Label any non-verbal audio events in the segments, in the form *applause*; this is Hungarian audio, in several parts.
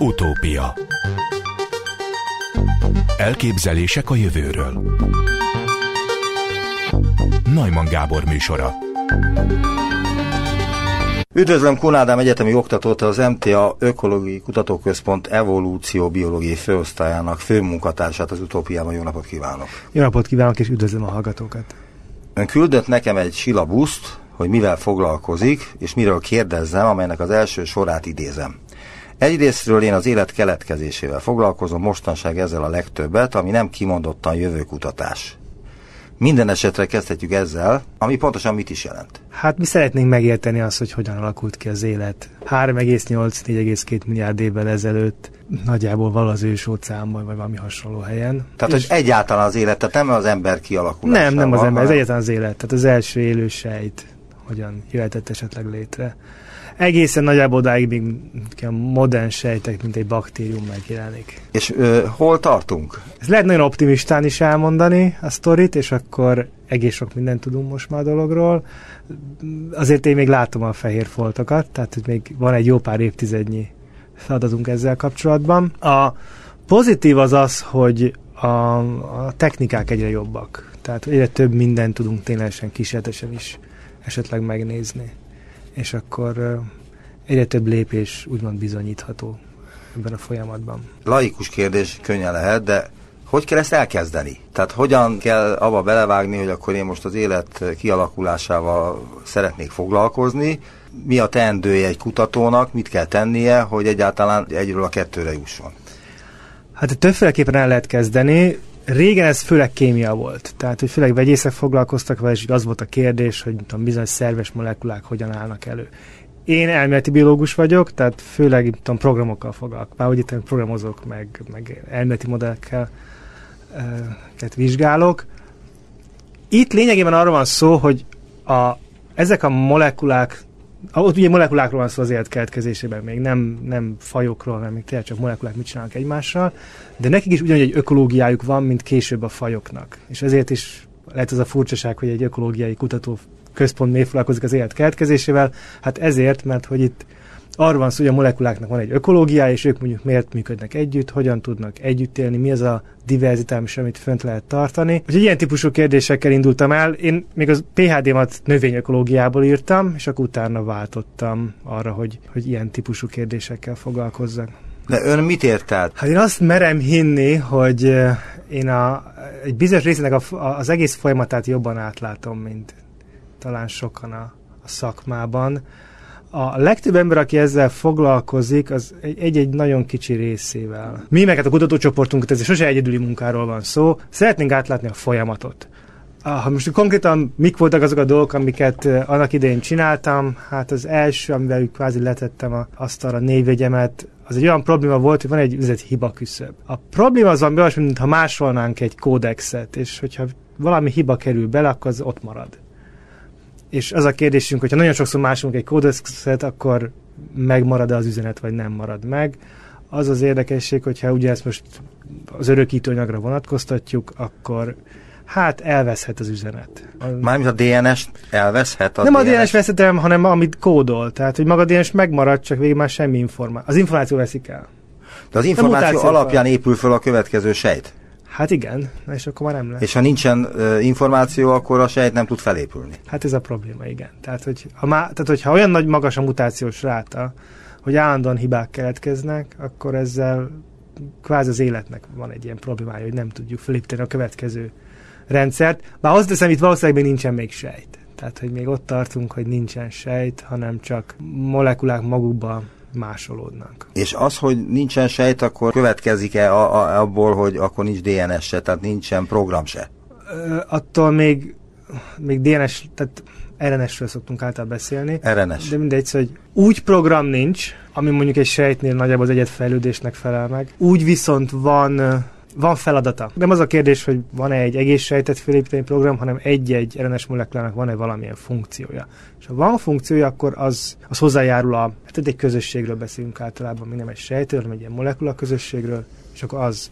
Utópia Elképzelések a jövőről Najman Gábor műsora Üdvözlöm Kunádám Egyetemi Oktatót, az MTA Ökológiai Kutatóközpont Evolúció Biológiai Főosztályának főmunkatársát az Utópiában. Jó napot kívánok! Jó napot kívánok, és üdvözlöm a hallgatókat! Ön küldött nekem egy silabuszt, hogy mivel foglalkozik, és miről kérdezzem, amelynek az első sorát idézem. Egyrésztről én az élet keletkezésével foglalkozom, mostanság ezzel a legtöbbet, ami nem kimondottan jövőkutatás. Minden esetre kezdhetjük ezzel, ami pontosan mit is jelent. Hát mi szeretnénk megérteni azt, hogy hogyan alakult ki az élet. 3,8-4,2 milliárd évvel ezelőtt nagyjából val az ős óceánban, vagy valami hasonló helyen. Tehát, és hogy egyáltalán az élet, tehát nem az ember kialakulása. Nem, nem az ember, ez egyáltalán az élet. Tehát az első élő sejt hogyan jöhetett esetleg létre egészen nagyjából odáig még modern sejtek, mint egy baktérium megjelenik. És ö, hol tartunk? Ez lehet nagyon optimistán is elmondani a sztorit, és akkor egész sok mindent tudunk most már a dologról. Azért én még látom a fehér foltokat, tehát hogy még van egy jó pár évtizednyi feladatunk ezzel kapcsolatban. A pozitív az az, hogy a, a technikák egyre jobbak. Tehát egyre több mindent tudunk ténylegesen kísérletesen is esetleg megnézni és akkor egyre több lépés úgymond bizonyítható ebben a folyamatban. Laikus kérdés könnyen lehet, de hogy kell ezt elkezdeni? Tehát hogyan kell abba belevágni, hogy akkor én most az élet kialakulásával szeretnék foglalkozni, mi a teendője egy kutatónak, mit kell tennie, hogy egyáltalán egyről a kettőre jusson? Hát többféleképpen el lehet kezdeni. Régen ez főleg kémia volt, tehát hogy főleg vegyészek foglalkoztak vele, és az volt a kérdés, hogy tudom, bizonyos szerves molekulák hogyan állnak elő. Én elméleti biológus vagyok, tehát főleg tudom, programokkal foglalkozok, már úgy itt programozok, meg, meg elméleti modellekkel uh, vizsgálok. Itt lényegében arról van szó, hogy a, ezek a molekulák ott ugye molekulákról van szó az élet keletkezésében, még nem, nem fajokról, hanem még tényleg csak molekulák mit csinálnak egymással, de nekik is ugyanúgy egy ökológiájuk van, mint később a fajoknak. És ezért is lehet az a furcsaság, hogy egy ökológiai kutató központ miért foglalkozik az élet keletkezésével. Hát ezért, mert hogy itt arról van szó, hogy a molekuláknak van egy ökológiája, és ők mondjuk miért működnek együtt, hogyan tudnak együtt élni, mi az a diverzitás, amit fönt lehet tartani. Úgyhogy ilyen típusú kérdésekkel indultam el. Én még az PHD-mat növényökológiából írtam, és akkor utána váltottam arra, hogy, hogy ilyen típusú kérdésekkel foglalkozzak. De ön mit ért el? Hát én azt merem hinni, hogy én a, egy bizonyos részének a, az egész folyamatát jobban átlátom, mint talán sokan a, a szakmában a legtöbb ember, aki ezzel foglalkozik, az egy-egy nagyon kicsi részével. Mi meg hát a kutatócsoportunkat, ez sose egyedüli munkáról van szó, szeretnénk átlátni a folyamatot. Ha most konkrétan mik voltak azok a dolgok, amiket annak idején csináltam, hát az első, amivel kvázi letettem a asztalra névjegyemet, az egy olyan probléma volt, hogy van egy üzleti hiba küszöb. A probléma az van, mintha másolnánk egy kódexet, és hogyha valami hiba kerül bele, akkor az ott marad és az a kérdésünk, hogyha nagyon sokszor másolunk egy kódexet, akkor megmarad-e az üzenet, vagy nem marad meg. Az az érdekesség, hogyha ugye ezt most az örökítőanyagra vonatkoztatjuk, akkor hát elveszhet az üzenet. Mármint a DNS elveszhet? A nem DNS a DNS veszhet el, hanem amit kódol. Tehát, hogy maga a DNS megmarad, csak végig már semmi információ. Az információ veszik el. De az információ alapján épül föl a következő sejt? Hát igen, és akkor már nem lesz. És ha nincsen uh, információ, akkor a sejt nem tud felépülni. Hát ez a probléma, igen. Tehát, hogy, ha má, tehát hogyha olyan nagy magas a mutációs ráta, hogy állandóan hibák keletkeznek, akkor ezzel kvázi az életnek van egy ilyen problémája, hogy nem tudjuk felépíteni a következő rendszert. Bár hozzáteszem, itt valószínűleg még nincsen még sejt. Tehát, hogy még ott tartunk, hogy nincsen sejt, hanem csak molekulák magukban másolódnak. És az, hogy nincsen sejt, akkor következik-e a, a, abból, hogy akkor nincs DNS se, tehát nincsen program se? Ö, attól még, még DNS, tehát RNS-ről szoktunk általában beszélni. RNS. De mindegy, hogy úgy program nincs, ami mondjuk egy sejtnél nagyjából az egyetfejlődésnek felel meg. Úgy viszont van van feladata. Nem az a kérdés, hogy van-e egy egész sejtet felépíteni program, hanem egy-egy RNS molekulának van-e valamilyen funkciója. És ha van funkciója, akkor az, az hozzájárul a, hát egy közösségről beszélünk általában, mi nem egy sejtről, hanem egy ilyen molekula közösségről, és akkor az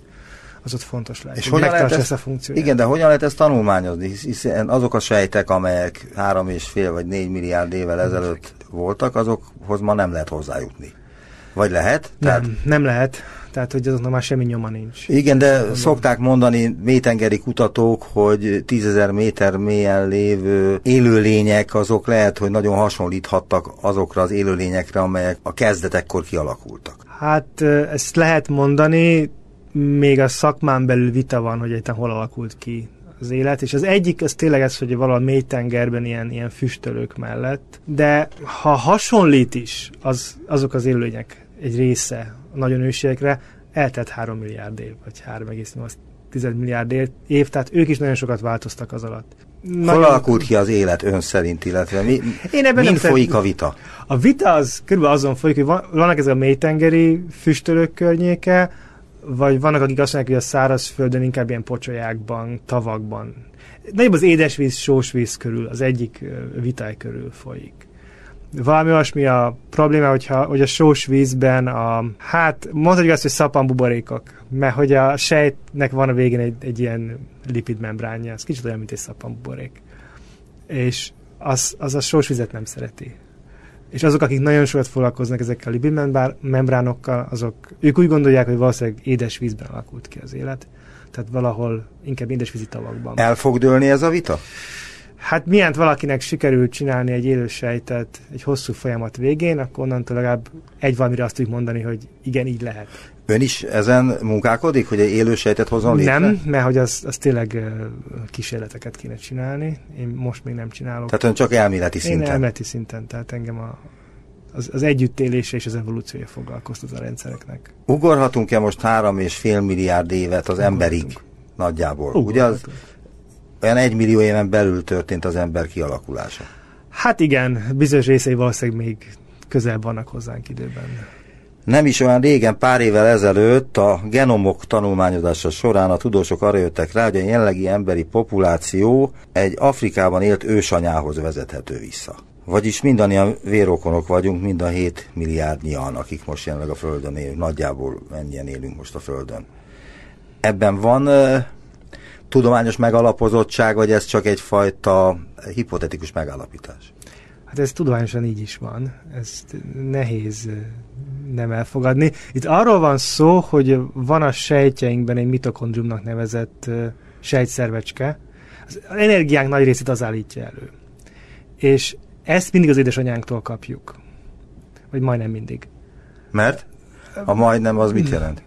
az ott fontos lehet. És hogyan lehet ezt, a funkcióját. Igen, de hogyan lehet ezt tanulmányozni? Hiszen azok a sejtek, amelyek három és fél vagy négy milliárd évvel ezelőtt voltak, azokhoz ma nem lehet hozzájutni. Vagy lehet? Tehát... Nem, nem lehet. Tehát, hogy azoknak már semmi nyoma nincs. Igen, de Mondom. szokták mondani mélytengeri kutatók, hogy tízezer méter mélyen lévő élőlények, azok lehet, hogy nagyon hasonlíthattak azokra az élőlényekre, amelyek a kezdetekkor kialakultak. Hát ezt lehet mondani, még a szakmán belül vita van, hogy egyáltalán hol alakult ki az élet, és az egyik az tényleg ez, hogy valahol mély tengerben ilyen, ilyen füstölők mellett, de ha hasonlít is az, azok az élőlények egy része nagyon ősiekre, eltelt 3 milliárd év, vagy 3,8 milliárd év, tehát ők is nagyon sokat változtak az alatt. Nagyon... Hol alakult ki az élet ön szerint, illetve mi, Én ebben mind folyik a vita? A vita az körülbelül azon folyik, hogy vannak ezek a mélytengeri füstölők környéke, vagy vannak, akik azt mondják, hogy a szárazföldön inkább ilyen pocsolyákban, tavakban. Nagyobb az édesvíz, sósvíz körül, az egyik vitály körül folyik. Valami olyasmi a probléma, hogyha, hogy a sós vízben a, hát mondhatjuk azt, hogy szappanbuborékok, mert hogy a sejtnek van a végén egy, egy ilyen lipidmembránja, ez kicsit olyan, mint egy szappanbuborék. És az, az a sós vizet nem szereti és azok, akik nagyon sokat foglalkoznak ezekkel a lipidmembránokkal, azok, ők úgy gondolják, hogy valószínűleg édes vízben alakult ki az élet, tehát valahol inkább édesvízi tavakban. El fog dőlni ez a vita? Hát milyen valakinek sikerült csinálni egy élősejtet egy hosszú folyamat végén, akkor onnantól legalább egy valamire azt tudjuk mondani, hogy igen, így lehet. Ön is ezen munkálkodik, hogy egy élősejtet hozzon létre? Nem, mert hogy az, az tényleg kísérleteket kéne csinálni. Én most még nem csinálok. Tehát ön csak elméleti szinten? Én elméleti szinten, tehát engem a, az, az együttélése és az evolúciója foglalkoztat a rendszereknek. Ugorhatunk-e most három és fél milliárd évet az emberig nagyjából? Ugye az olyan egy millió éven belül történt az ember kialakulása? Hát igen, bizonyos részei valószínűleg még közel vannak hozzánk időben. Nem is olyan régen, pár évvel ezelőtt a genomok tanulmányozása során a tudósok arra jöttek rá, hogy a jelenlegi emberi populáció egy Afrikában élt ősanyához vezethető vissza. Vagyis mindannyian vérokonok vagyunk, mind a 7 milliárdnyian, akik most jelenleg a Földön élünk, nagyjából mennyien élünk most a Földön. Ebben van tudományos megalapozottság, vagy ez csak egyfajta hipotetikus megállapítás? Hát ez tudományosan így is van. Ezt nehéz nem elfogadni. Itt arról van szó, hogy van a sejtjeinkben egy mitokondriumnak nevezett sejtszervecske. Az energiánk nagy részét az állítja elő. És ezt mindig az édesanyánktól kapjuk. Vagy majdnem mindig. Mert? A majdnem az mit jelent?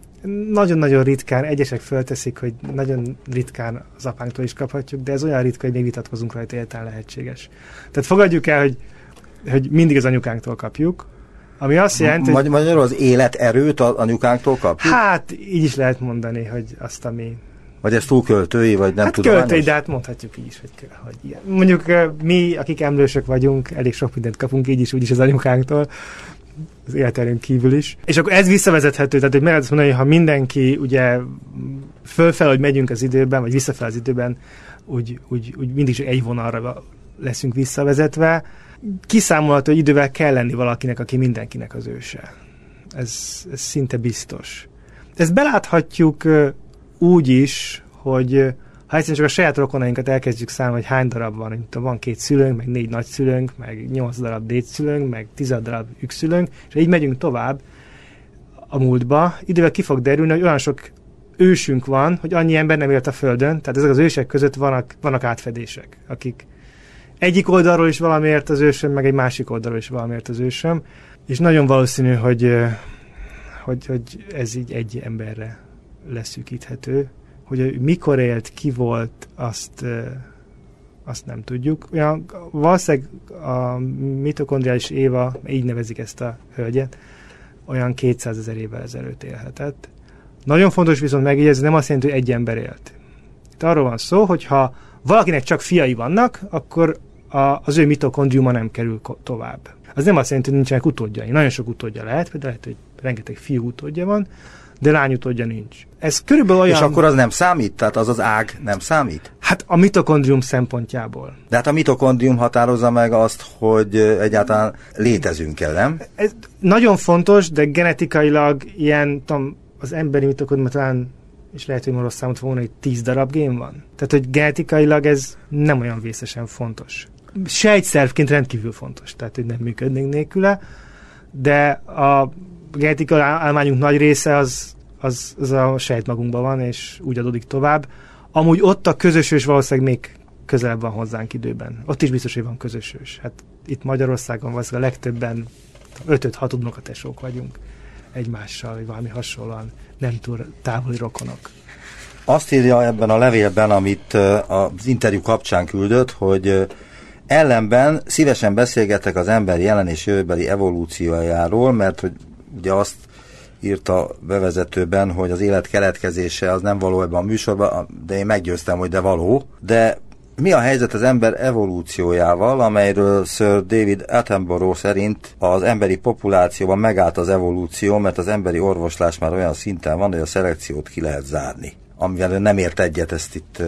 Nagyon-nagyon ritkán, egyesek fölteszik, hogy nagyon ritkán az apánktól is kaphatjuk, de ez olyan ritka, hogy még vitatkozunk rajta, egyáltalán lehetséges. Tehát fogadjuk el, hogy, hogy mindig az anyukánktól kapjuk, ami azt jelenti, hogy... Magyarul az életerőt az anyukánktól kapjuk? Hát, így is lehet mondani, hogy azt, ami... Vagy ez túl költői, vagy nem hát tudományos? költői, de hát mondhatjuk így is, hogy, hogy ilyen. Mondjuk mi, akik emlősök vagyunk, elég sok mindent kapunk így is, úgy is az anyukánktól, az életerőn kívül is. És akkor ez visszavezethető, tehát hogy meg lehet mondani, hogy ha mindenki ugye fölfel, hogy megyünk az időben, vagy visszafel az időben, úgy, úgy, úgy mindig csak egy vonalra leszünk visszavezetve, kiszámolható idővel kell lenni valakinek, aki mindenkinek az őse. Ez, ez szinte biztos. Ezt beláthatjuk úgy is, hogy ha egyszerűen csak a saját rokonainkat elkezdjük számolni, hogy hány darab van, mint van két szülőnk, meg négy nagyszülőnk, meg nyolc darab dédszülőnk, meg tíz darab ükszülőnk, és így megyünk tovább a múltba, idővel ki fog derülni, hogy olyan sok ősünk van, hogy annyi ember nem élt a Földön, tehát ezek az ősek között vannak, vannak átfedések, akik egyik oldalról is valamiért az ősöm, meg egy másik oldalról is valamiért az ősöm, és nagyon valószínű, hogy, hogy, hogy ez így egy emberre leszűkíthető, hogy mikor élt, ki volt, azt, azt nem tudjuk. Olyan, valószínűleg a mitokondriális Éva, így nevezik ezt a hölgyet, olyan 200 ezer évvel ezelőtt élhetett. Nagyon fontos viszont megjegyezni, nem azt jelenti, hogy egy ember élt. Itt arról van szó, hogy ha valakinek csak fiai vannak, akkor a, az ő mitokondriuma nem kerül tovább. Az nem azt jelenti, hogy nincsenek utódjai. Nagyon sok utódja lehet, például lehet, hogy rengeteg fiú utódja van, de lány utódja nincs. Ez körülbelül olyan... És akkor az nem számít? Tehát az az ág nem számít? Hát a mitokondrium szempontjából. De hát a mitokondrium határozza meg azt, hogy egyáltalán létezünk-e, nem? Ez nagyon fontos, de genetikailag ilyen, tudom, az emberi mitokondrium talán és lehet, hogy rossz számot volna, hogy 10 darab gén van. Tehát, hogy genetikailag ez nem olyan vészesen fontos sejtszervként rendkívül fontos, tehát hogy nem működnénk nélküle, de a genetikai állományunk nagy része az, az, az a sejtmagunkban van, és úgy adódik tovább. Amúgy ott a közösös valószínűleg még közelebb van hozzánk időben. Ott is biztos, hogy van közösös. Hát itt Magyarországon valószínűleg a legtöbben 5-6 unokatesók vagyunk egymással, vagy valami hasonlóan nem túl távoli rokonok. Azt írja ebben a levélben, amit az interjú kapcsán küldött, hogy ellenben szívesen beszélgetek az ember jelen és jövőbeli evolúciójáról, mert hogy ugye azt írta bevezetőben, hogy az élet keletkezése az nem való ebben a műsorban, de én meggyőztem, hogy de való. De mi a helyzet az ember evolúciójával, amelyről Sir David Attenborough szerint az emberi populációban megállt az evolúció, mert az emberi orvoslás már olyan szinten van, hogy a szelekciót ki lehet zárni amivel nem ért egyet, ezt itt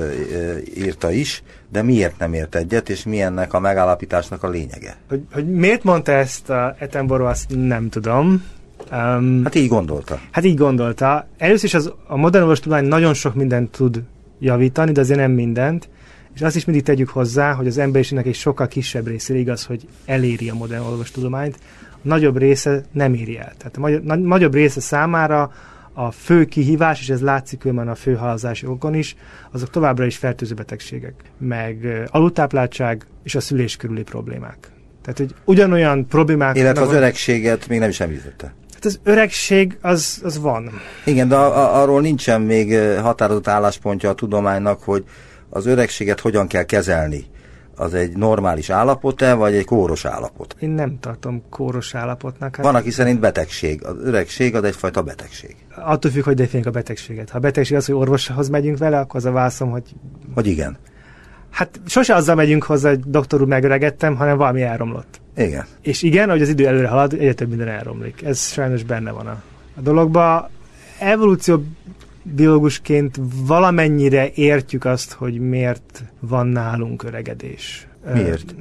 írta is, de miért nem ért egyet, és mi ennek a megállapításnak a lényege? Hogy, hogy miért mondta ezt Attenborough, azt nem tudom. Um, hát így gondolta. Hát így gondolta. Először is az, a modern orvostudomány nagyon sok mindent tud javítani, de azért nem mindent. És azt is mindig tegyük hozzá, hogy az emberiségnek egy sokkal kisebb része igaz, hogy eléri a modern orvostudományt, a nagyobb része nem éri el. Tehát a magyar, nagyobb része számára a fő kihívás, és ez látszik különben a főhalazási okon is, azok továbbra is fertőző betegségek, meg alultápláltság és a szülés körüli problémák. Tehát, hogy ugyanolyan problémák... Illetve az öregséget még nem is említette. Hát az öregség az, az van. Igen, de a, a, arról nincsen még határozott álláspontja a tudománynak, hogy az öregséget hogyan kell kezelni az egy normális állapot-e, vagy egy kóros állapot? Én nem tartom kóros állapotnak. Hát Van, aki szerint betegség. Az öregség az egyfajta betegség. Attól függ, hogy definiáljuk a betegséget. Ha a betegség az, hogy orvoshoz megyünk vele, akkor az a válaszom, hogy... Hogy igen. Hát sose azzal megyünk hozzá, hogy doktor úr megöregettem, hanem valami elromlott. Igen. És igen, hogy az idő előre halad, egyre több minden elromlik. Ez sajnos benne van a, a dologban. Evolúció biológusként valamennyire értjük azt, hogy miért van nálunk öregedés. Miért?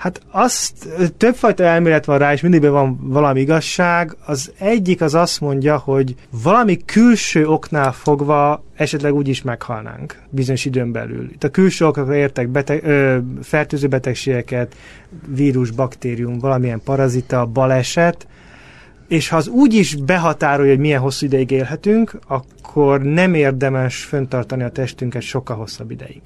Hát azt, többfajta elmélet van rá, és mindig van valami igazság. Az egyik az azt mondja, hogy valami külső oknál fogva esetleg úgy is meghalnánk bizonyos időn belül. Itt a külső okokra értek beteg, ö, fertőző betegségeket, vírus, baktérium, valamilyen parazita, baleset, és ha az úgy is behatárolja, hogy milyen hosszú ideig élhetünk, akkor nem érdemes föntartani a testünket sokkal hosszabb ideig.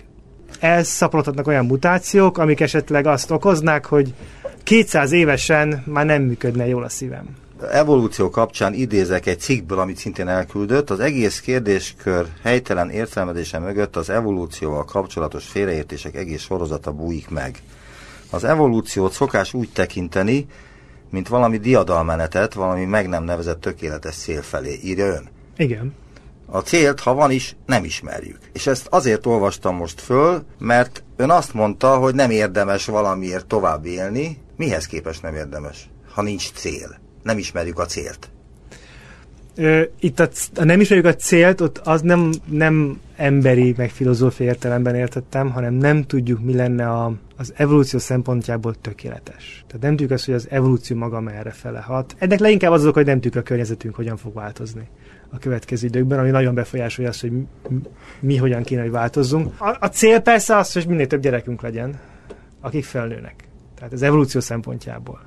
Elszaporodhatnak olyan mutációk, amik esetleg azt okoznák, hogy 200 évesen már nem működne jól a szívem. Evolúció kapcsán idézek egy cikkből, amit szintén elküldött. Az egész kérdéskör helytelen értelmezése mögött az evolúcióval kapcsolatos félreértések egész sorozata bújik meg. Az evolúciót szokás úgy tekinteni, mint valami diadalmenetet, valami meg nem nevezett tökéletes cél felé, írja ön. Igen. A célt, ha van is, nem ismerjük. És ezt azért olvastam most föl, mert ön azt mondta, hogy nem érdemes valamiért tovább élni. Mihez képest nem érdemes, ha nincs cél? Nem ismerjük a célt. Itt a, a nem ismerjük a célt, ott az nem, nem emberi, meg filozófiai értelemben értettem, hanem nem tudjuk, mi lenne a, az evolúció szempontjából tökéletes. Tehát nem tudjuk azt, hogy az evolúció maga merre fele hat. Ennek leginkább az azok, hogy nem tudjuk a környezetünk hogyan fog változni a következő időkben, ami nagyon befolyásolja azt, hogy mi, hogyan kéne, hogy változzunk. A, a cél persze az, hogy minél több gyerekünk legyen, akik felnőnek. Tehát az evolúció szempontjából.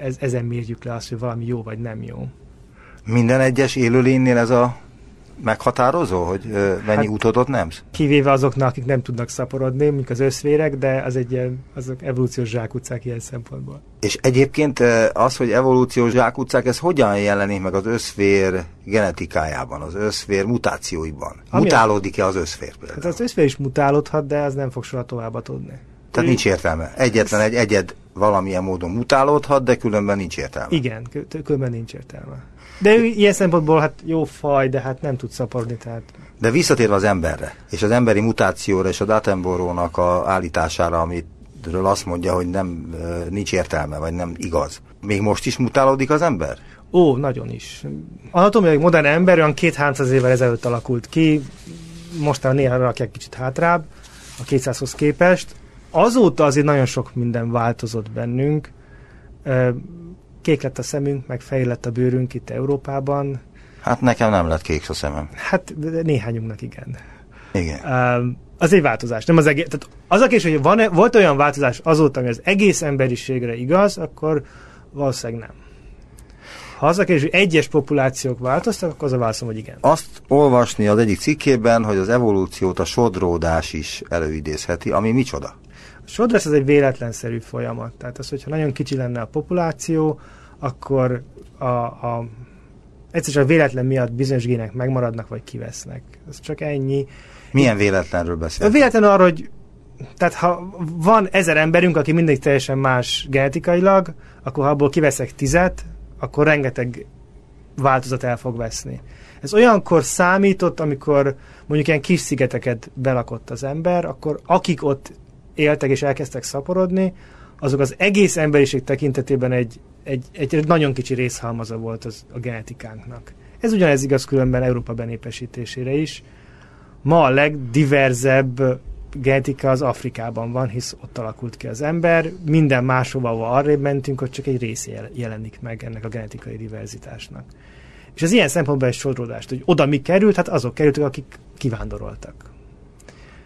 Ez, ezen mérjük le azt, hogy valami jó vagy nem jó. Minden egyes élőlénynél ez a meghatározó, hogy mennyi hát, utódot nem? Kivéve azoknak, akik nem tudnak szaporodni, mint az összvérek, de az egy ilyen, azok evolúciós zsákutcák ilyen szempontból. És egyébként az, hogy evolúciós zsákutcák, ez hogyan jelenik meg az összvér genetikájában, az összvér mutációiban? Ami Mutálódik-e az összvér például? Hát az összvér is mutálódhat, de az nem fog soha tovább tudni. Tehát nincs értelme. Egyetlen egy egyed valamilyen módon mutálódhat, de különben nincs értelme. Igen, különben nincs értelme. De ő ilyen szempontból hát jó faj, de hát nem tud szaporodni, tehát... De visszatérve az emberre, és az emberi mutációra és a Datenborónak a állítására, amit azt mondja, hogy nem, nincs értelme, vagy nem igaz. Még most is mutálódik az ember? Ó, nagyon is. Anatomiai modern ember olyan két 300 évvel ezelőtt alakult ki, mostanában néha rakják kicsit hátrább a 200-hoz képest. Azóta azért nagyon sok minden változott bennünk kék lett a szemünk, meg fehér lett a bőrünk itt Európában. Hát nekem nem lett kék a szemem. Hát néhányunknak igen. Igen. Az egy változás. Nem az, egész, tehát az a kérdés, hogy van -e, volt olyan változás azóta, ami az egész emberiségre igaz, akkor valószínűleg nem. Ha az a kérdés, hogy egyes populációk változtak, akkor az a válaszom, hogy igen. Azt olvasni az egyik cikkében, hogy az evolúciót a sodródás is előidézheti, ami micsoda? A sodrás az egy véletlenszerű folyamat. Tehát az, hogyha nagyon kicsi lenne a populáció, akkor a, a egyszerűen a véletlen miatt bizonyos gének megmaradnak, vagy kivesznek. Ez csak ennyi. Milyen véletlenről beszél? A véletlen arra, hogy tehát ha van ezer emberünk, aki mindig teljesen más genetikailag, akkor ha abból kiveszek tizet, akkor rengeteg változat el fog veszni. Ez olyankor számított, amikor mondjuk ilyen kis szigeteket belakott az ember, akkor akik ott éltek és elkezdtek szaporodni, azok az egész emberiség tekintetében egy, egy, egy nagyon kicsi részhalmaza volt az, a genetikánknak. Ez ugyanez igaz különben Európa benépesítésére is. Ma a legdiverzebb genetika az Afrikában van, hisz ott alakult ki az ember. Minden máshova, ahol arrébb mentünk, ott csak egy része jelenik meg ennek a genetikai diverzitásnak. És az ilyen szempontból egy sodródást, hogy oda mi került, hát azok kerültek, akik kivándoroltak.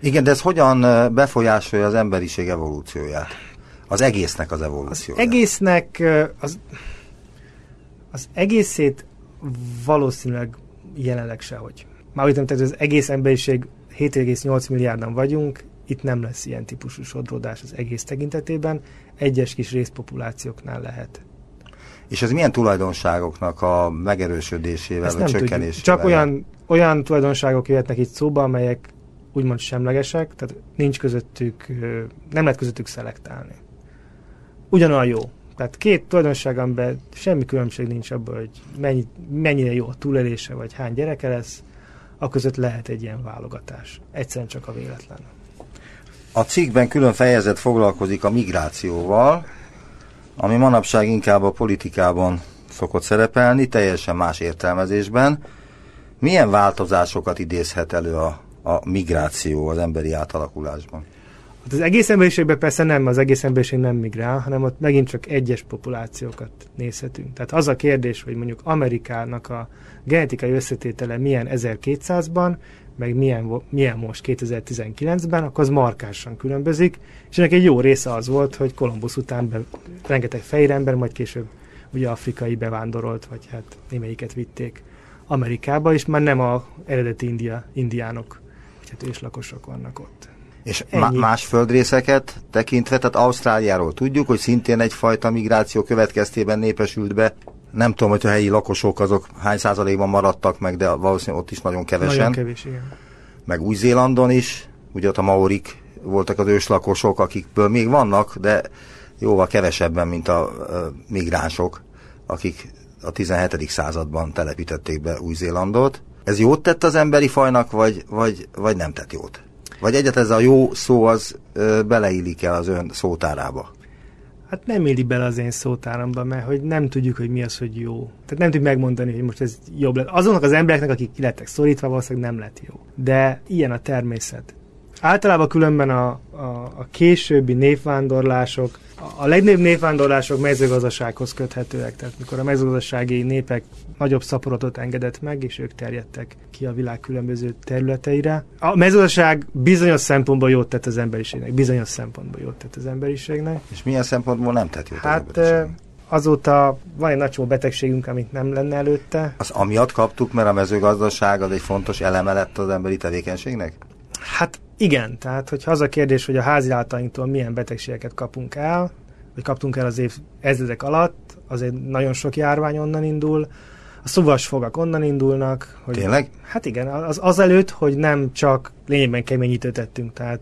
Igen, de ez hogyan befolyásolja az emberiség evolúcióját? Az egésznek az evolúcióját? Az egésznek az, az egészét valószínűleg jelenleg sehogy. Már úgy nem, tehát az egész emberiség 7,8 milliárdan vagyunk, itt nem lesz ilyen típusú sodródás az egész tekintetében, egyes kis részpopulációknál lehet. És ez milyen tulajdonságoknak a megerősödésével, vagy csökkenésével? Csak olyan, olyan tulajdonságok jöhetnek itt szóba, amelyek úgymond semlegesek, tehát nincs közöttük, nem lehet közöttük szelektálni. Ugyanolyan jó. Tehát két tulajdonság, amiben semmi különbség nincs abban, hogy mennyi, mennyire jó a túlélése, vagy hány gyereke lesz, a között lehet egy ilyen válogatás. Egyszerűen csak a véletlen. A cikkben külön fejezet foglalkozik a migrációval, ami manapság inkább a politikában szokott szerepelni, teljesen más értelmezésben. Milyen változásokat idézhet elő a, a migráció az emberi átalakulásban? Hát az egész emberiségben persze nem, az egész emberiség nem migrál, hanem ott megint csak egyes populációkat nézhetünk. Tehát az a kérdés, hogy mondjuk Amerikának a genetikai összetétele milyen 1200-ban, meg milyen, milyen most 2019-ben, akkor az markánsan különbözik, és ennek egy jó része az volt, hogy Kolumbusz után be, rengeteg fehér ember, majd később ugye afrikai bevándorolt, vagy hát némelyiket vitték Amerikába, és már nem a eredeti India, indiánok, vagy hát őslakosok vannak ott. És Ennyi. más földrészeket tekintve, tehát Ausztráliáról tudjuk, hogy szintén egyfajta migráció következtében népesült be. Nem tudom, hogy a helyi lakosok azok hány százalékban maradtak meg, de valószínűleg ott is nagyon kevesen. Nagyon kevés, igen. Meg Új-Zélandon is, ugye ott a maorik voltak az őslakosok, akikből még vannak, de jóval kevesebben, mint a, a migránsok, akik a 17. században telepítették be Új-Zélandot. Ez jót tett az emberi fajnak, vagy, vagy, vagy nem tett jót? Vagy egyáltalán ez a jó szó az ö, beleillik el az ön szótárába? Hát nem illik bele az én szótáramba, mert hogy nem tudjuk, hogy mi az, hogy jó. Tehát nem tudjuk megmondani, hogy most ez jobb lett. Azonnak az embereknek, akik ki lettek szorítva, valószínűleg nem lett jó. De ilyen a természet. Általában különben a, a, a későbbi névvándorlások, a legnagyobb névvándorlások mezőgazdasághoz köthetőek, tehát mikor a mezőgazdasági népek nagyobb szaporotot engedett meg, és ők terjedtek ki a világ különböző területeire. A mezőgazdaság bizonyos szempontból jót tett az emberiségnek, bizonyos szempontból jót tett az emberiségnek. És milyen szempontból nem tett jót hát, az azóta van egy nagy betegségünk, amit nem lenne előtte. Az amiatt kaptuk, mert a mezőgazdaság az egy fontos eleme lett az emberi tevékenységnek? Hát igen, tehát hogyha az a kérdés, hogy a háziállatainktól milyen betegségeket kapunk el, vagy kaptunk el az év ezredek alatt, azért nagyon sok járvány onnan indul, a szuvas fogak onnan indulnak. Hogy, Tényleg? Hát igen, az, azelőtt, hogy nem csak lényegben keményítőt tettünk, tehát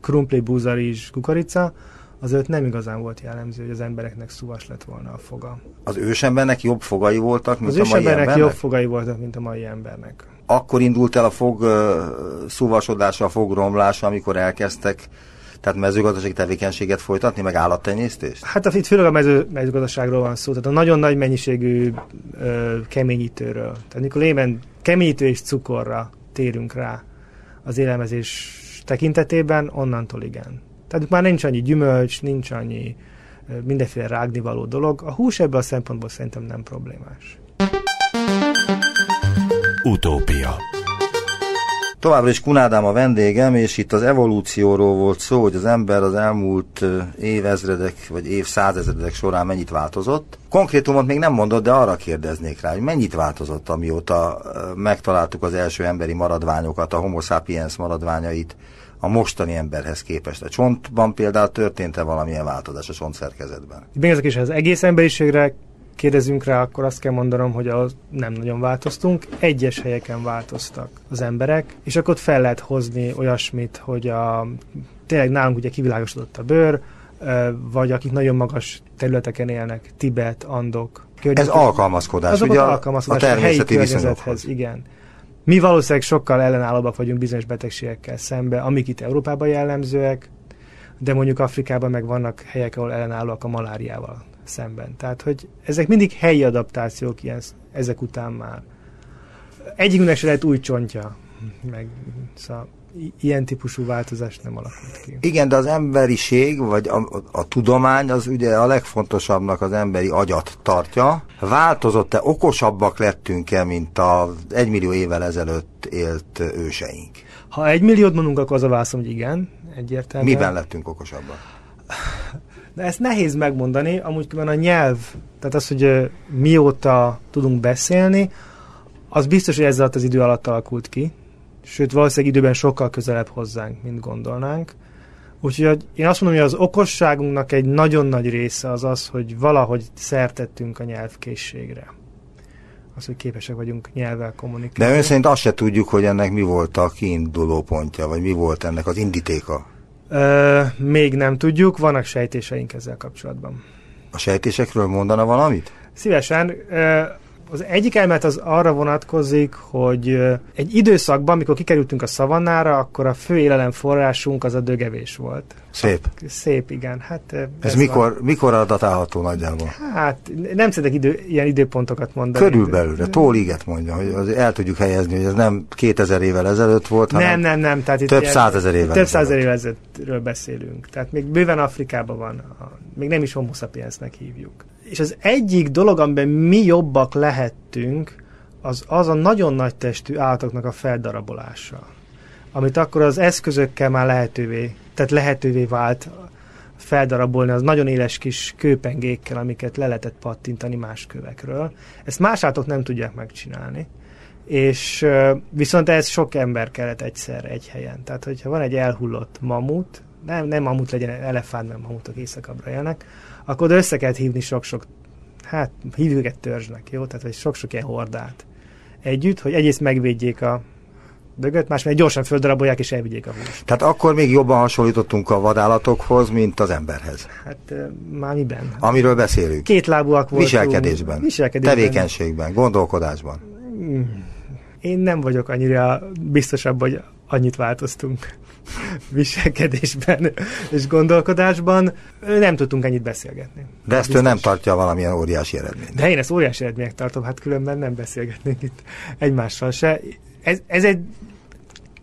krumpli, búzarizs, kukorica, azért nem igazán volt jellemző, hogy az embereknek szuvas lett volna a foga. Az ősembernek jobb fogai voltak, mint az a mai embernek? embernek? jobb fogai voltak, mint a mai embernek akkor indult el a fog szúvasodása, a fogromlása, amikor elkezdtek tehát mezőgazdasági tevékenységet folytatni, meg állattenyésztést? Hát itt főleg a mező, mezőgazdaságról van szó, tehát a nagyon nagy mennyiségű ö, keményítőről. Tehát mikor lényegben keményítő és cukorra térünk rá az élelmezés tekintetében, onnantól igen. Tehát már nincs annyi gyümölcs, nincs annyi mindenféle rágnivaló dolog. A hús ebből a szempontból szerintem nem problémás. Utópia Továbbra is Kunádám a vendégem, és itt az evolúcióról volt szó, hogy az ember az elmúlt évezredek vagy évszázezredek során mennyit változott. Konkrétumot még nem mondott, de arra kérdeznék rá, hogy mennyit változott, amióta megtaláltuk az első emberi maradványokat, a homo sapiens maradványait, a mostani emberhez képest. A csontban például történt-e valamilyen változás a csontszerkezetben? Még ezek is az egész emberiségre kérdezünk rá, akkor azt kell mondanom, hogy az nem nagyon változtunk. Egyes helyeken változtak az emberek, és akkor ott fel lehet hozni olyasmit, hogy a, tényleg nálunk ugye kivilágosodott a bőr, vagy akik nagyon magas területeken élnek, Tibet, Andok. Ez alkalmazkodás, ugye alkalmazkodás a természeti a környezethez, igen. Mi valószínűleg sokkal ellenállóbbak vagyunk bizonyos betegségekkel szembe, amik itt Európában jellemzőek, de mondjuk Afrikában meg vannak helyek, ahol ellenállóak a maláriával szemben. Tehát, hogy ezek mindig helyi adaptációk ilyen, ezek után már. Egyikünknek se lehet új csontja, meg szóval ilyen típusú változás nem alakult ki. Igen, de az emberiség, vagy a, a, a tudomány az ugye a legfontosabbnak az emberi agyat tartja. Változott-e, okosabbak lettünk-e, mint az egymillió évvel ezelőtt élt őseink? Ha egy milliót mondunk, akkor az a válaszom, hogy igen, egyértelműen. Miben lettünk okosabbak? De ezt nehéz megmondani, amúgy a nyelv, tehát az, hogy mióta tudunk beszélni, az biztos, hogy ezzel az idő alatt alakult ki, sőt valószínűleg időben sokkal közelebb hozzánk, mint gondolnánk. Úgyhogy én azt mondom, hogy az okosságunknak egy nagyon nagy része az az, hogy valahogy szertettünk a nyelvkészségre. Az, hogy képesek vagyunk nyelvvel kommunikálni. De ön szerint azt se tudjuk, hogy ennek mi volt a kiinduló pontja, vagy mi volt ennek az indítéka? Ö, még nem tudjuk, vannak sejtéseink ezzel kapcsolatban. A sejtésekről mondana valamit? Szívesen. Ö, az egyik elmet az arra vonatkozik, hogy egy időszakban, amikor kikerültünk a szavannára, akkor a fő élelemforrásunk az a dögevés volt. Szép. Szép, igen. Hát, ez ez mikor, van. mikor adatálható nagyjából? Hát nem szeretek idő, ilyen időpontokat mondani. Körülbelül, de tóliget mondja, hogy az el tudjuk helyezni, hogy ez nem 2000 évvel ezelőtt volt, hanem nem, nem, nem, tehát itt több százezer évvel Több százezer évvel ezelőttről beszélünk. Tehát még bőven Afrikában van, még nem is homo sapiensnek hívjuk. És az egyik dolog, amiben mi jobbak lehettünk, az, az a nagyon nagy testű állatoknak a feldarabolása. Amit akkor az eszközökkel már lehetővé, tehát lehetővé vált feldarabolni az nagyon éles kis kőpengékkel, amiket le lehetett pattintani más kövekről. Ezt más állatok nem tudják megcsinálni. És viszont ez sok ember kellett egyszerre egy helyen. Tehát, hogyha van egy elhullott mamut, nem, nem mamut legyen elefánt, mert mamutok éjszakabbra élnek, akkor össze kell hívni sok-sok, hát hívjuk egy törzsnek, jó? Tehát, vagy sok-sok ilyen hordát együtt, hogy egyrészt megvédjék a dögöt, másrészt gyorsan földarabolják és elvigyék a húst. Tehát akkor még jobban hasonlítottunk a vadállatokhoz, mint az emberhez. Hát már miben? Amiről beszélünk. Két lábúak voltunk. Viselkedésben. Viselkedésben. Tevékenységben, gondolkodásban. Hmm. Én nem vagyok annyira biztosabb, hogy annyit változtunk *laughs* viselkedésben és gondolkodásban. Nem tudtunk ennyit beszélgetni. De ezt ő nem tartja valamilyen óriási eredményt. De én ezt óriási eredménynek tartom, hát különben nem beszélgetnénk itt egymással se. Ez, ez egy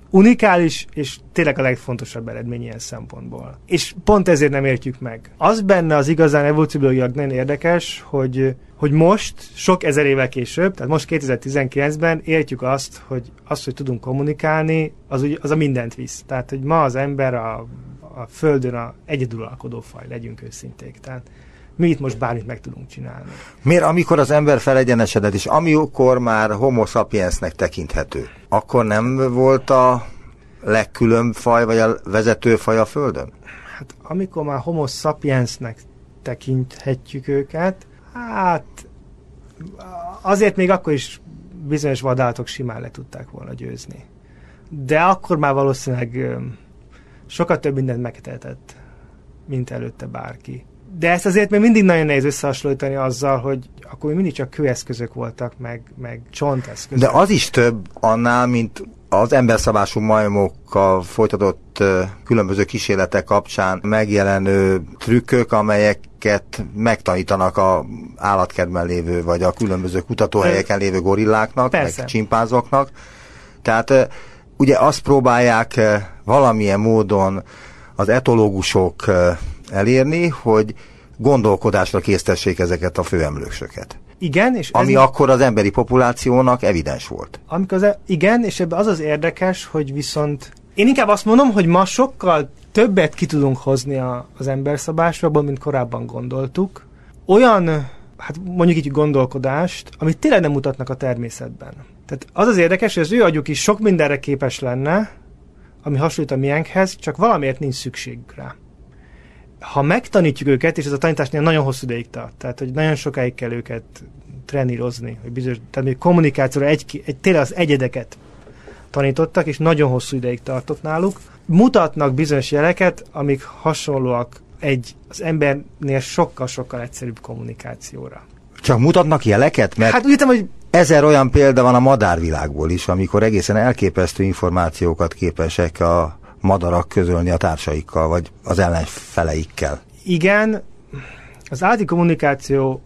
unikális, és tényleg a legfontosabb eredmény ilyen szempontból. És pont ezért nem értjük meg. Az benne az igazán evolúcióbiológiak nagyon érdekes, hogy, hogy most, sok ezer évvel később, tehát most 2019-ben értjük azt, hogy azt, hogy tudunk kommunikálni, az, az a mindent visz. Tehát, hogy ma az ember a, a Földön a egyedülalkodó faj, legyünk őszinték. Tehát mi itt most bármit meg tudunk csinálni. Miért, amikor az ember felegyenesedett, és amikor már homo sapiensnek tekinthető, akkor nem volt a legkülönbb faj, vagy a vezető faj a Földön? Hát amikor már homo sapiensnek tekinthetjük őket, hát azért még akkor is bizonyos vadállatok simán le tudták volna győzni. De akkor már valószínűleg sokkal több mindent megtehetett, mint előtte bárki. De ezt azért még mindig nagyon nehéz összehasonlítani azzal, hogy akkor még mindig csak kőeszközök voltak, meg, meg csonteszközök. De az is több annál, mint az emberszabású majmokkal folytatott különböző kísérletek kapcsán megjelenő trükkök, amelyeket megtanítanak a állatkedben lévő, vagy a különböző kutatóhelyeken lévő gorilláknak, Persze. meg csimpánzoknak. Tehát ugye azt próbálják valamilyen módon az etológusok elérni, hogy gondolkodásra késztessék ezeket a főemlősöket. Igen, és Ami ez, akkor az emberi populációnak evidens volt. amikor az, e- igen, és ebben az az érdekes, hogy viszont én inkább azt mondom, hogy ma sokkal többet ki tudunk hozni a, az emberszabásról, mint korábban gondoltuk. Olyan, hát mondjuk így gondolkodást, amit tényleg nem mutatnak a természetben. Tehát az az érdekes, hogy az ő agyuk is sok mindenre képes lenne, ami hasonlít a miénkhez, csak valamiért nincs szükségük rá. Ha megtanítjuk őket, és ez a tanításnél nagyon hosszú ideig tart, tehát hogy nagyon sokáig kell őket trenírozni, hogy bizonyos, tehát még kommunikációra egy, egy, tényleg az egyedeket tanítottak, és nagyon hosszú ideig tartott náluk. Mutatnak bizonyos jeleket, amik hasonlóak egy az embernél sokkal-sokkal egyszerűbb kommunikációra. Csak mutatnak jeleket? Mert Hát úgy értem, hogy ezer olyan példa van a madárvilágból is, amikor egészen elképesztő információkat képesek a madarak közölni a társaikkal, vagy az ellenfeleikkel. igen, az állati kommunikáció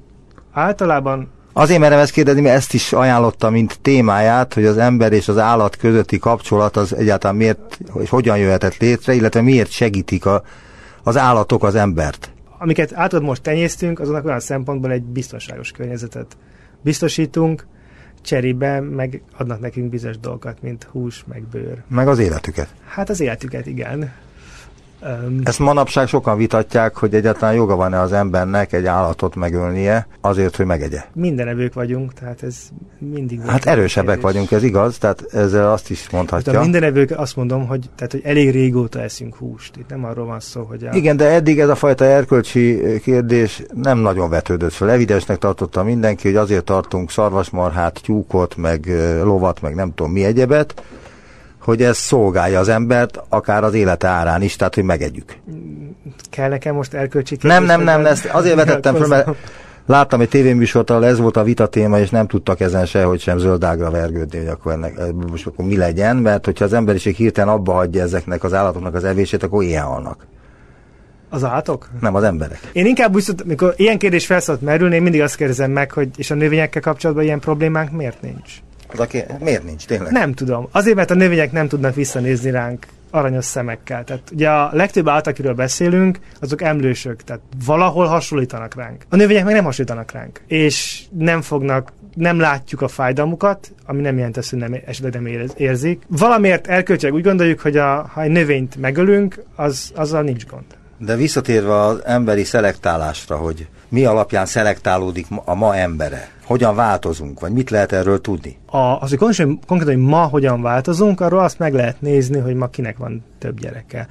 általában Azért merem ezt kérdezni, mert ezt is ajánlotta, mint témáját, hogy az ember és az állat közötti kapcsolat az egyáltalán miért, hogy hogyan jöhetett létre, illetve miért segítik a, az állatok az embert. amiket átad most tenyésztünk, azonnak olyan szempontból egy biztonságos környezetet biztosítunk, cserébe meg adnak nekünk bizonyos dolgokat, mint hús, meg bőr. Meg az életüket. Hát az életüket, igen. Ezt manapság sokan vitatják, hogy egyáltalán joga van-e az embernek egy állatot megölnie azért, hogy megegye. minden evők vagyunk, tehát ez mindig... Hát erősebbek kérdés. vagyunk, ez igaz, tehát ezzel azt is Hát a mondhatja. minden evők azt mondom, hogy, tehát, hogy elég régóta eszünk húst. Itt nem arról van szó, hogy a... Igen, de eddig ez a fajta erkölcsi kérdés nem nagyon vetődött fel. Evidensnek tartotta mindenki, hogy azért tartunk szarvasmarhát, tyúkot, meg lovat, meg nem tudom mi egyebet, hogy ez szolgálja az embert, akár az élete árán is, tehát hogy megegyük. Kell nekem most erkölcsi Nem, nem, nem, ezt azért vetettem föl, mert láttam egy tévéműsort, ahol ez volt a vita téma, és nem tudtak ezen sehogy sem zöldágra vergődni, hogy akkor ennek, most akkor mi legyen, mert hogyha az emberiség hirtelen abba hagyja ezeknek az állatoknak az evését, akkor ilyen halnak. Az állatok? Nem az emberek. Én inkább úgy szoktam, mikor ilyen kérdés felszólt merülni, én mindig azt kérdezem meg, hogy és a növényekkel kapcsolatban ilyen problémánk miért nincs? Az aki, miért nincs, tényleg? Nem tudom. Azért, mert a növények nem tudnak visszanézni ránk aranyos szemekkel. Tehát ugye a legtöbb állat, akiről beszélünk, azok emlősök, tehát valahol hasonlítanak ránk. A növények meg nem hasonlítanak ránk. És nem fognak, nem látjuk a fájdalmukat, ami nem jelent azt, hogy nem, esetleg nem érzik. Valamiért elköltségek úgy gondoljuk, hogy a, ha egy növényt megölünk, az, azzal nincs gond. De visszatérve az emberi szelektálásra, hogy mi alapján szelektálódik a ma embere, hogyan változunk, vagy mit lehet erről tudni? A, az, hogy konkrétan, konkrétan, hogy ma hogyan változunk, arról azt meg lehet nézni, hogy ma kinek van több gyereke.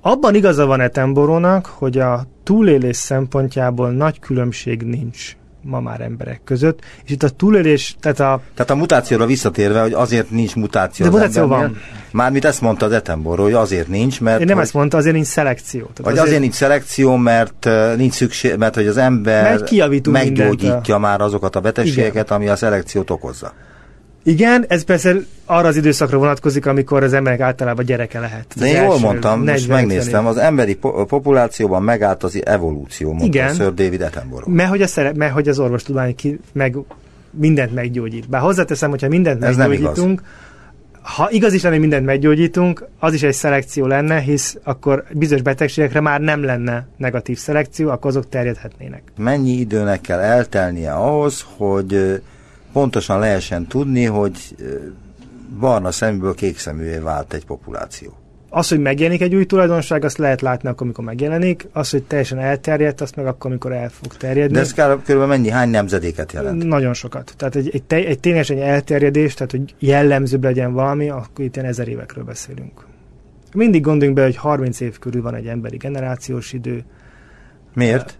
Abban igaza van Etenborónak, hogy a túlélés szempontjából nagy különbség nincs ma már emberek között, és itt a túlélés, tehát a Tehát a mutációra visszatérve, hogy azért nincs mutáció De mutáció embernél, van. Mármint ezt mondta az Etenboró, hogy azért nincs, mert én nem hogy, ezt mondta, azért nincs szelekció. Tehát vagy azért nincs szelekció, mert nincs szükség, mert hogy az ember meggyógyítja mindent már azokat a betegségeket, ami a szelekciót okozza. Igen, ez persze arra az időszakra vonatkozik, amikor az emberek általában gyereke lehet. De én jól mondtam, most 40-50 megnéztem, az emberi po- populációban megállt az evolúció, mondta Igen. Sir David Attenborough. Mert hogy, a szere- mert hogy az orvostudomány ki, meg mindent meggyógyít. Bár hozzáteszem, hogyha mindent Ez meggyógyítunk, ha igaz is lenne, hogy mindent meggyógyítunk, az is egy szelekció lenne, hisz akkor bizonyos betegségekre már nem lenne negatív szelekció, akkor azok terjedhetnének. Mennyi időnek kell eltelnie ahhoz, hogy pontosan lehessen tudni, hogy barna szeműből kék szeművé vált egy populáció. Az, hogy megjelenik egy új tulajdonság, azt lehet látni akkor, amikor megjelenik. Az, hogy teljesen elterjedt, azt meg akkor, amikor el fog terjedni. De ez körülbelül mennyi, hány nemzedéket jelent? Nagyon sokat. Tehát egy, egy, te, egy ténylegesen egy elterjedés, tehát hogy jellemzőbb legyen valami, akkor itt ilyen ezer évekről beszélünk. Mindig gondoljunk be, hogy 30 év körül van egy emberi generációs idő. Miért?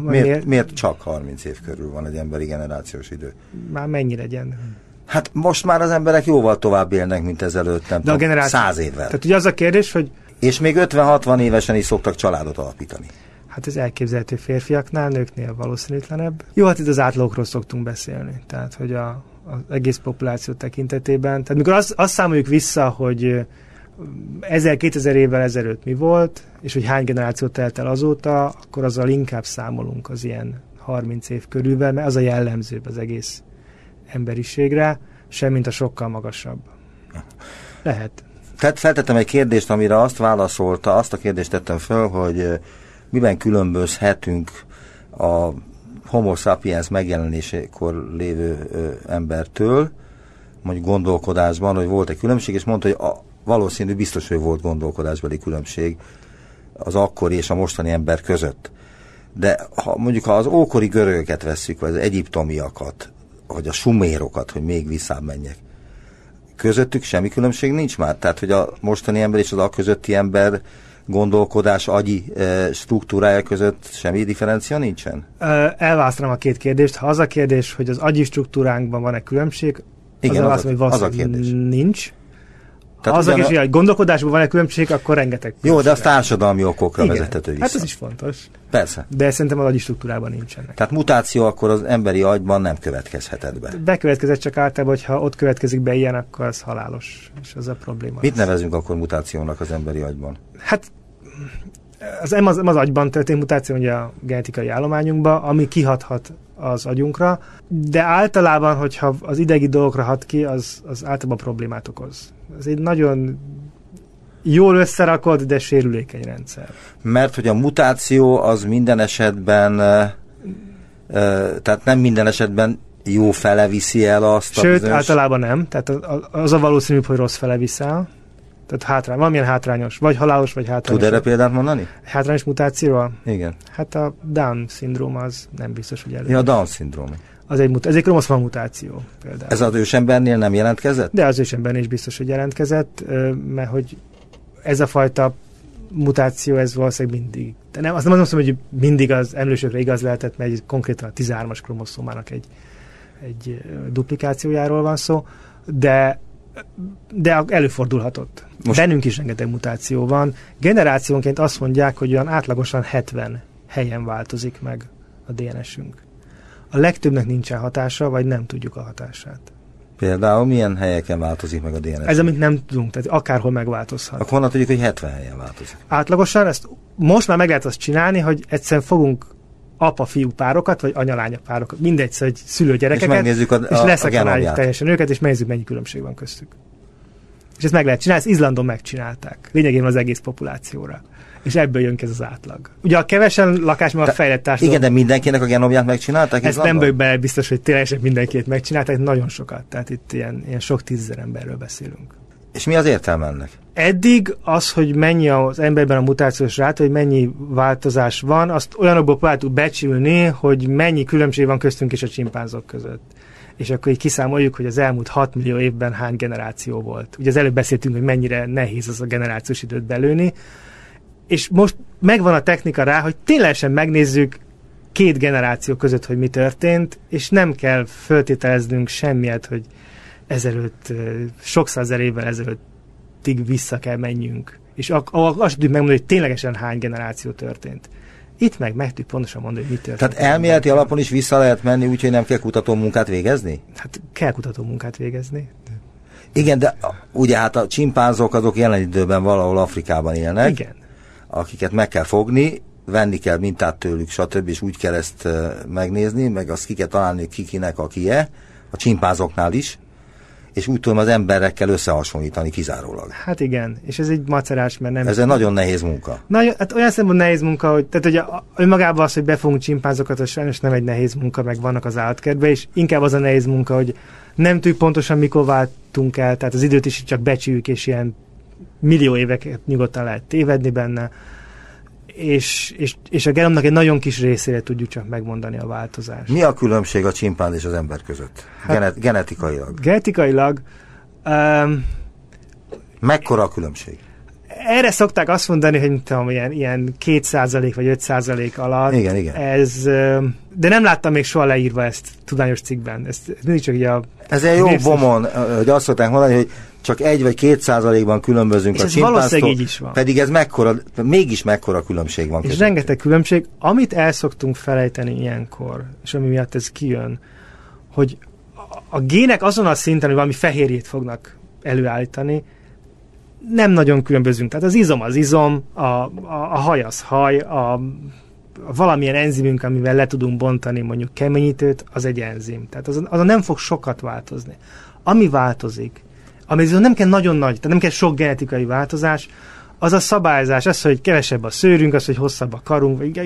Miért? Miért, csak 30 év körül van egy emberi generációs idő? Már mennyi legyen? Hát most már az emberek jóval tovább élnek, mint ezelőtt, nem De a generáció... száz évvel. Tehát ugye az a kérdés, hogy És még 50-60 évesen is szoktak családot alapítani. hát ez elképzelhető férfiaknál, nőknél valószínűtlenebb. Jó, hát itt az átlagokról szoktunk beszélni. Tehát, hogy a, az egész populáció tekintetében. Tehát mikor azt, azt számoljuk vissza, hogy 1000-2000 évvel ezelőtt mi volt, és hogy hány generáció telt el azóta, akkor azzal inkább számolunk az ilyen 30 év körülvel, mert az a jellemzőbb az egész emberiségre, semmint a sokkal magasabb. Lehet. Tehát feltettem egy kérdést, amire azt válaszolta, azt a kérdést tettem föl, hogy miben különbözhetünk a homo sapiens megjelenésekor lévő embertől, mondjuk gondolkodásban, hogy volt egy különbség, és mondta, hogy a, valószínű biztos, hogy volt gondolkodásbeli különbség az akkori és a mostani ember között. De ha mondjuk ha az ókori görögöket vesszük, vagy az egyiptomiakat, vagy a sumérokat, hogy még visszább menjek, közöttük semmi különbség nincs már? Tehát, hogy a mostani ember és az a közötti ember gondolkodás agyi e, struktúrája között semmi differencia nincsen? Elválasztanám a két kérdést. Ha az a kérdés, hogy az agyi struktúránkban van-e különbség, Igen, az, az, az, a, az a kérdés. nincs. Tehát az ugyan kérdés, hogy gondolkodásban van-e különbség, akkor rengeteg Jó, de az társadalmi okokra Igen. vezethető vissza. Hát ez is fontos. Persze. De szerintem az agyi struktúrában nincsenek. Tehát mutáció akkor az emberi agyban nem következhetett be. Bekövetkezett csak általában, hogyha ott következik be ilyen, akkor az halálos. És az a probléma. Mit lesz. nevezünk akkor mutációnak az emberi agyban? Hát az, az, az agyban történt mutáció, ugye a genetikai állományunkban, ami kihathat az agyunkra, de általában, hogyha az idegi dolgokra hat ki, az, az általában problémát okoz. Ez egy nagyon jól összerakott, de sérülékeny rendszer. Mert hogy a mutáció az minden esetben, tehát nem minden esetben jó fele viszi el azt Sőt, bizonyos... általában nem. Tehát az, a valószínűbb, hogy rossz fele viszel. Tehát hátrány, valamilyen hátrányos, vagy halálos, vagy hátrányos. Tud erre példát mondani? Hátrányos mutációval? Igen. Hát a Down-szindróma az nem biztos, hogy elő. Ja, a Down-szindróma. Az egy, ez egy kromoszom mutáció például. Ez az ősembernél nem jelentkezett? De az ősemben is biztos, hogy jelentkezett, mert hogy ez a fajta mutáció, ez valószínűleg mindig. De nem, azt nem azt mondom, hogy mindig az emlősökre igaz lehetett, mert egy, konkrétan a 13-as kromoszómának egy, egy duplikációjáról van szó, de de előfordulhatott. Most... Bennünk is rengeteg mutáció van. Generációnként azt mondják, hogy olyan átlagosan 70 helyen változik meg a DNS-ünk. A legtöbbnek nincsen hatása, vagy nem tudjuk a hatását. Például milyen helyeken változik meg a DNS? Ez, amit nem tudunk, tehát akárhol megváltozhat. Akkor honnan tudjuk, hogy 70 helyen változik? Átlagosan ezt most már meg lehet azt csinálni, hogy egyszerűen fogunk apa-fiú párokat, vagy anya-lánya párokat, mindegy, szóval egy szülőgyerekeket, És megnézzük a- és a- a leszekvenáljuk genomját. teljesen őket, és megnézzük, mennyi különbség van köztük. És ezt meg lehet csinálni, ezt Izlandon megcsinálták. Lényegében az egész populációra. És ebből jön ki ez az átlag. Ugye a kevesen lakás, meg a fejlett társadalom. Igen, de mindenkinek a genomját megcsinálták? Ezt nem bele biztos, hogy tényleg mindenkit megcsinálták, nagyon sokat. Tehát itt ilyen, ilyen sok tízezer emberről beszélünk. És mi az értelme ennek? Eddig az, hogy mennyi az emberben a mutációs ráta, hogy mennyi változás van, azt olyanokból próbáltuk becsülni, hogy mennyi különbség van köztünk és a csimpánzok között. És akkor így kiszámoljuk, hogy az elmúlt 6 millió évben hány generáció volt. Ugye az előbb beszéltünk, hogy mennyire nehéz az a generációs időt belőni, és most megvan a technika rá, hogy ténylegesen megnézzük két generáció között, hogy mi történt, és nem kell föltételeznünk semmiet, hogy ezelőtt, sok százer évvel ezelőttig vissza kell menjünk. És azt tudjuk megmondani, hogy ténylegesen hány generáció történt. Itt meg meg tudjuk pontosan mondani, hogy mi történt. Tehát elméleti alapon is vissza lehet menni, úgyhogy nem kell kutató munkát végezni? Hát kell kutató munkát végezni. Igen, de ugye hát a csimpánzok azok jelen időben valahol Afrikában élnek, Igen. akiket meg kell fogni, venni kell mintát tőlük, stb. és úgy kell ezt megnézni, meg azt ki kell találni, ki kinek a kie, a csimpánzoknál is, és úgy tudom az emberekkel összehasonlítani kizárólag. Hát igen, és ez egy macerás, mert nem... Ez egy nagyon nehéz munka. Na, hát olyan szempontból nehéz munka, hogy, tehát ugye önmagában az, hogy befogunk csimpánzokat, az sajnos nem egy nehéz munka, meg vannak az állatkertben, és inkább az a nehéz munka, hogy nem tudjuk pontosan mikor váltunk el, tehát az időt is csak becsüljük, és ilyen millió éveket nyugodtan lehet tévedni benne, és, és, és a genomnak egy nagyon kis részére tudjuk csak megmondani a változást. Mi a különbség a csimpánz és az ember között? Hát- Genet, genetikailag. Genetikailag um, Mekkora a különbség? erre szokták azt mondani, hogy tudom, ilyen, ilyen 2% vagy 5% alatt. Igen, igen. Ez, ö, de nem láttam még soha leírva ezt tudományos cikkben. Ez, ez mindig csak így a... Ez egy jó bomon, hogy azt szokták mondani, hogy csak egy vagy két százalékban különbözünk És a csimpánztól, így is van. pedig ez mekkora, mégis mekkora különbség van És közöttük. rengeteg különbség, amit el szoktunk felejteni ilyenkor, és ami miatt ez kijön, hogy a, a gének azon a szinten, hogy valami fehérjét fognak előállítani, nem nagyon különbözünk. Tehát az izom az izom, a, a, a haj az haj, a, a valamilyen enzimünk, amivel le tudunk bontani mondjuk keményítőt, az egy enzim. Tehát azon, azon nem fog sokat változni. Ami változik, ami viszont nem kell nagyon nagy, tehát nem kell sok genetikai változás, az a szabályzás, az, hogy kevesebb a szőrünk, az, hogy hosszabb a karunk, vagy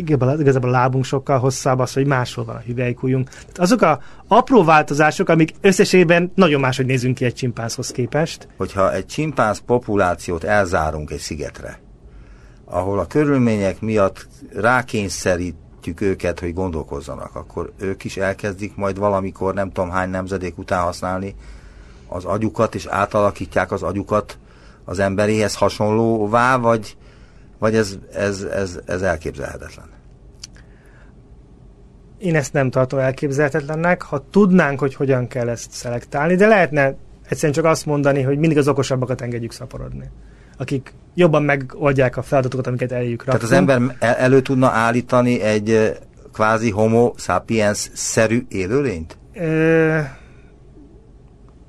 igazából a lábunk sokkal hosszabb, az, hogy máshol van a hüvelykujjunk. Tehát azok a apró változások, amik összességében nagyon máshogy nézünk ki egy csimpánzhoz képest. Hogyha egy csimpánz populációt elzárunk egy szigetre, ahol a körülmények miatt rákényszerítjük őket, hogy gondolkozzanak, akkor ők is elkezdik majd valamikor, nem tudom hány nemzedék után használni az agyukat, és átalakítják az agyukat az emberéhez hasonlóvá, vagy, vagy ez, ez, ez, ez elképzelhetetlen? Én ezt nem tartom elképzelhetetlennek, ha tudnánk, hogy hogyan kell ezt szelektálni, de lehetne egyszerűen csak azt mondani, hogy mindig az okosabbakat engedjük szaporodni akik jobban megoldják a feladatokat, amiket eléjük rakunk. Tehát az ember el- elő tudna állítani egy kvázi homo sapiens-szerű élőlényt? Ö-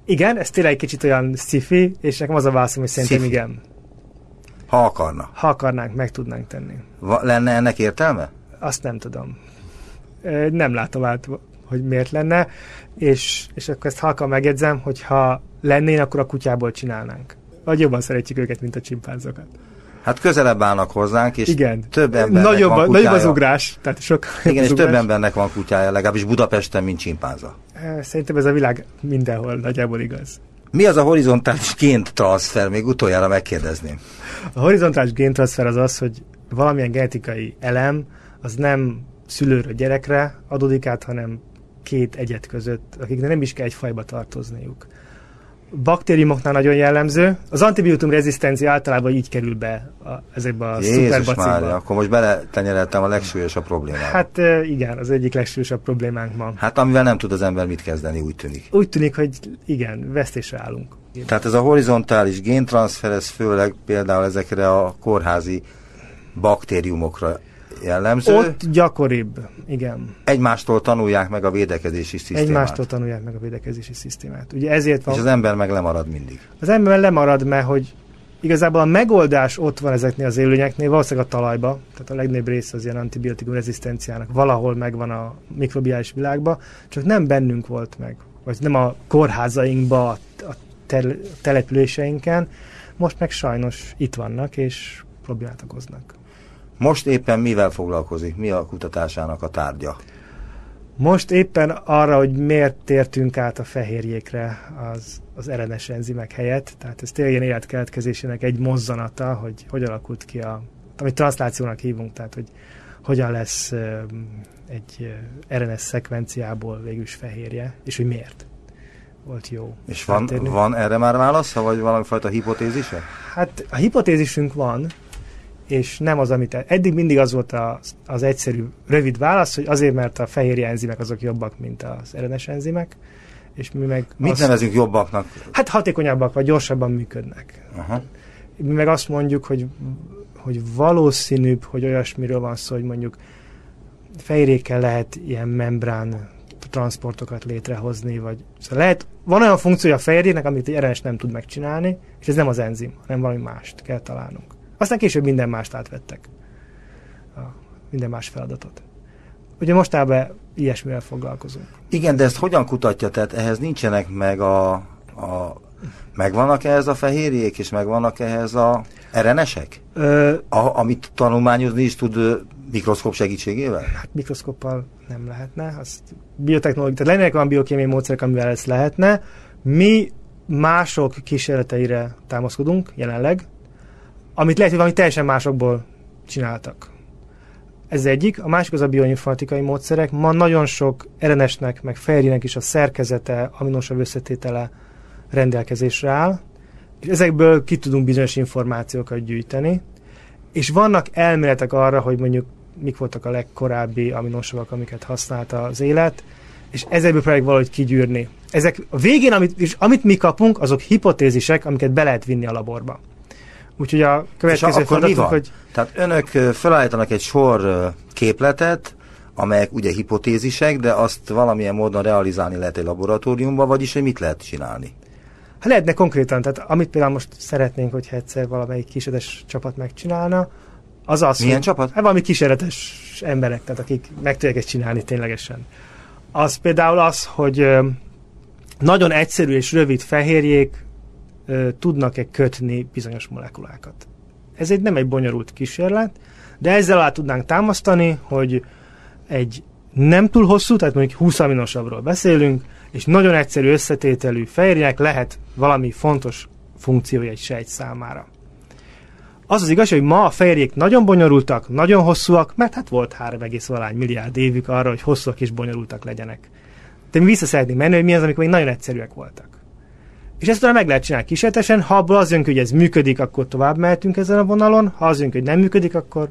igen, ez tényleg egy kicsit olyan sci és nekem az a válaszom, hogy szerintem sci-fi. igen. Ha akarna. Ha akarnánk, meg tudnánk tenni. Va- lenne ennek értelme? Azt nem tudom. Nem látom át, hogy miért lenne, és, és akkor ezt halkan megjegyzem, hogy ha lennénk, akkor a kutyából csinálnánk. Vagy jobban szeretjük őket, mint a csimpánzokat. Hát közelebb állnak hozzánk, és Igen. több embernek nagyobb, van kutyája. Nagyobb az ugrás. Tehát sok Igen, és ugrás. több embernek van kutyája, legalábbis Budapesten, mint csimpánza. Szerintem ez a világ mindenhol nagyjából igaz. Mi az a horizontális géntranszfer? Még utoljára megkérdezném. A horizontális géntranszfer az az, hogy valamilyen genetikai elem az nem szülőről gyerekre adódik át, hanem két egyet között, akiknek nem is kell egy fajba tartozniuk baktériumoknál nagyon jellemző. Az antibiotikum rezisztencia általában így kerül be a, ezekbe a szuperbacikba. akkor most beletenyereltem a legsúlyosabb problémát. Hát igen, az egyik legsúlyosabb problémánk ma. Hát amivel nem tud az ember mit kezdeni, úgy tűnik. Úgy tűnik, hogy igen, vesztésre állunk. Tehát ez a horizontális géntranszfer, ez főleg például ezekre a kórházi baktériumokra jellemző. Ott gyakoribb, igen. Egymástól tanulják meg a védekezési szisztémát. Egymástól tanulják meg a védekezési szisztémát. Ugye ezért van... És az ember meg lemarad mindig. Az ember lemarad, mert hogy igazából a megoldás ott van ezeknél az élőnyeknél, valószínűleg a talajba, tehát a legnagyobb része az ilyen antibiotikum rezisztenciának valahol megvan a mikrobiális világban, csak nem bennünk volt meg, vagy nem a kórházainkba, a tel- településeinken, most meg sajnos itt vannak, és problémát okoznak. Most éppen mivel foglalkozik? Mi a kutatásának a tárgya? Most éppen arra, hogy miért tértünk át a fehérjékre az, az RNS enzimek helyett, tehát ez tényleg ilyen életkeletkezésének egy mozzanata, hogy hogy alakult ki a, amit transzlációnak hívunk, tehát hogy hogyan lesz egy RNS szekvenciából végül is fehérje, és hogy miért volt jó. És van, van erre már válasza, vagy valami fajta hipotézise? Hát a hipotézisünk van, és nem az, amit eddig mindig az volt az, az egyszerű, rövid válasz, hogy azért, mert a fehérje enzimek azok jobbak, mint az RNS enzimek, és mi meg... Mit azt, nevezünk jobbaknak? Hát hatékonyabbak, vagy gyorsabban működnek. Aha. Mi meg azt mondjuk, hogy, hogy valószínűbb, hogy olyasmiről van szó, hogy mondjuk fehérjékkel lehet ilyen membrán transportokat létrehozni, vagy szóval lehet, van olyan funkciója a fehérjének, amit egy RNS nem tud megcsinálni, és ez nem az enzim, hanem valami mást kell találnunk. Aztán később minden mást átvettek. A, minden más feladatot. Ugye mostában ilyesmivel foglalkozunk. Igen, de ezt hogyan kutatja? Tehát ehhez nincsenek meg a, a megvannak ehhez a fehérjék, és megvannak ehhez a RNS-ek? Ö, a, amit tanulmányozni is tud mikroszkóp segítségével? Hát mikroszkóppal nem lehetne. Azt biotechnológia, tehát lennének olyan biokémiai módszerek, amivel ezt lehetne. Mi mások kísérleteire támaszkodunk jelenleg, amit lehet, hogy valami teljesen másokból csináltak. Ez egyik. A másik az a bioinformatikai módszerek. Ma nagyon sok RNS-nek, meg fehérjének is a szerkezete, aminosav összetétele rendelkezésre áll, és ezekből ki tudunk bizonyos információkat gyűjteni, és vannak elméletek arra, hogy mondjuk mik voltak a legkorábbi aminosavak, amiket használta az élet, és ezekből próbáljuk valahogy kigyűrni. Ezek a végén, amit, és amit mi kapunk, azok hipotézisek, amiket be lehet vinni a laborba. Úgyhogy a következő feladatunk, hogy... Tehát önök felállítanak egy sor képletet, amelyek ugye hipotézisek, de azt valamilyen módon realizálni lehet egy laboratóriumban, vagyis hogy mit lehet csinálni? Hát lehetne konkrétan, tehát amit például most szeretnénk, hogyha egyszer valamelyik kísérletes csapat megcsinálna, az az, Milyen hogy, csapat? Hát valami kísérletes emberek, tehát akik meg tudják ezt csinálni ténylegesen. Az például az, hogy nagyon egyszerű és rövid fehérjék tudnak-e kötni bizonyos molekulákat. Ez egy nem egy bonyolult kísérlet, de ezzel alá tudnánk támasztani, hogy egy nem túl hosszú, tehát mondjuk 20 aminosavról beszélünk, és nagyon egyszerű összetételű fehérjének lehet valami fontos funkciója egy sejt számára. Az az igaz, hogy ma a fehérjék nagyon bonyolultak, nagyon hosszúak, mert hát volt 3,1 milliárd évük arra, hogy hosszúak és bonyolultak legyenek. De mi vissza szeretnénk menni, hogy mi az, amikor még nagyon egyszerűek voltak. És ezt talán meg lehet csinálni kísérletesen, ha abból az jön, hogy ez működik, akkor tovább mehetünk ezen a vonalon, ha az jön, hogy nem működik, akkor,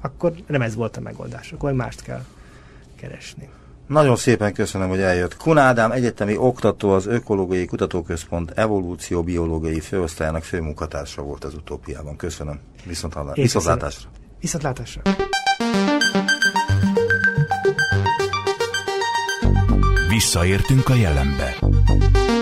akkor nem ez volt a megoldás, akkor mást kell keresni. Nagyon szépen köszönöm, hogy eljött. Kun Ádám egyetemi oktató, az Ökológiai Kutatóközpont evolúció-biológiai főosztályának főmunkatársa volt az utópiában. Köszönöm. Viszont hallás. Viszontlátásra. Viszontlátásra. Visszaértünk a jelenbe.